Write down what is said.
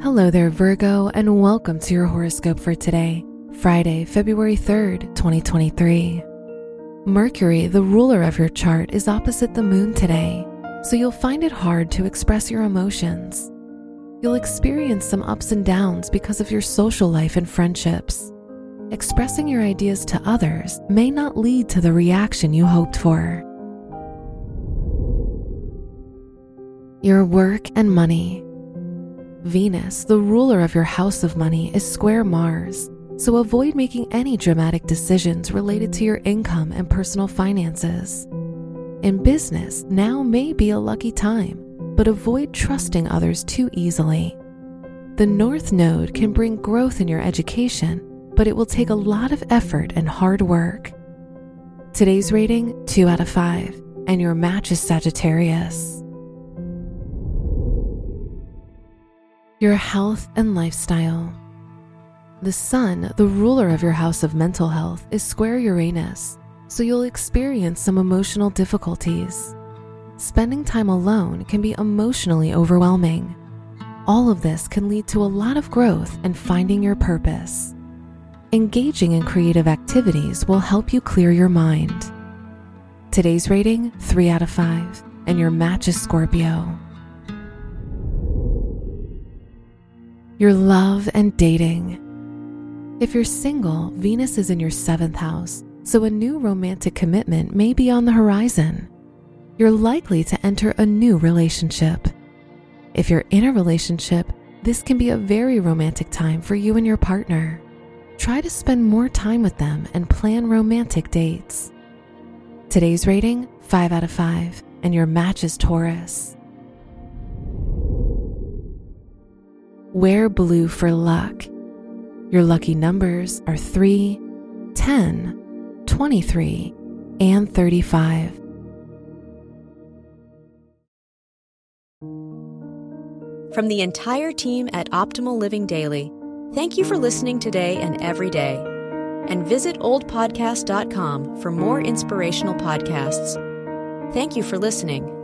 Hello there, Virgo, and welcome to your horoscope for today, Friday, February 3rd, 2023. Mercury, the ruler of your chart, is opposite the moon today, so you'll find it hard to express your emotions. You'll experience some ups and downs because of your social life and friendships. Expressing your ideas to others may not lead to the reaction you hoped for. Your work and money. Venus, the ruler of your house of money, is square Mars, so avoid making any dramatic decisions related to your income and personal finances. In business, now may be a lucky time, but avoid trusting others too easily. The North Node can bring growth in your education, but it will take a lot of effort and hard work. Today's rating 2 out of 5, and your match is Sagittarius. Your health and lifestyle. The Sun, the ruler of your house of mental health, is square Uranus, so you'll experience some emotional difficulties. Spending time alone can be emotionally overwhelming. All of this can lead to a lot of growth and finding your purpose. Engaging in creative activities will help you clear your mind. Today's rating 3 out of 5, and your match is Scorpio. Your love and dating. If you're single, Venus is in your seventh house, so a new romantic commitment may be on the horizon. You're likely to enter a new relationship. If you're in a relationship, this can be a very romantic time for you and your partner. Try to spend more time with them and plan romantic dates. Today's rating 5 out of 5, and your match is Taurus. Wear blue for luck. Your lucky numbers are 3, 10, 23, and 35. From the entire team at Optimal Living Daily, thank you for listening today and every day. And visit oldpodcast.com for more inspirational podcasts. Thank you for listening.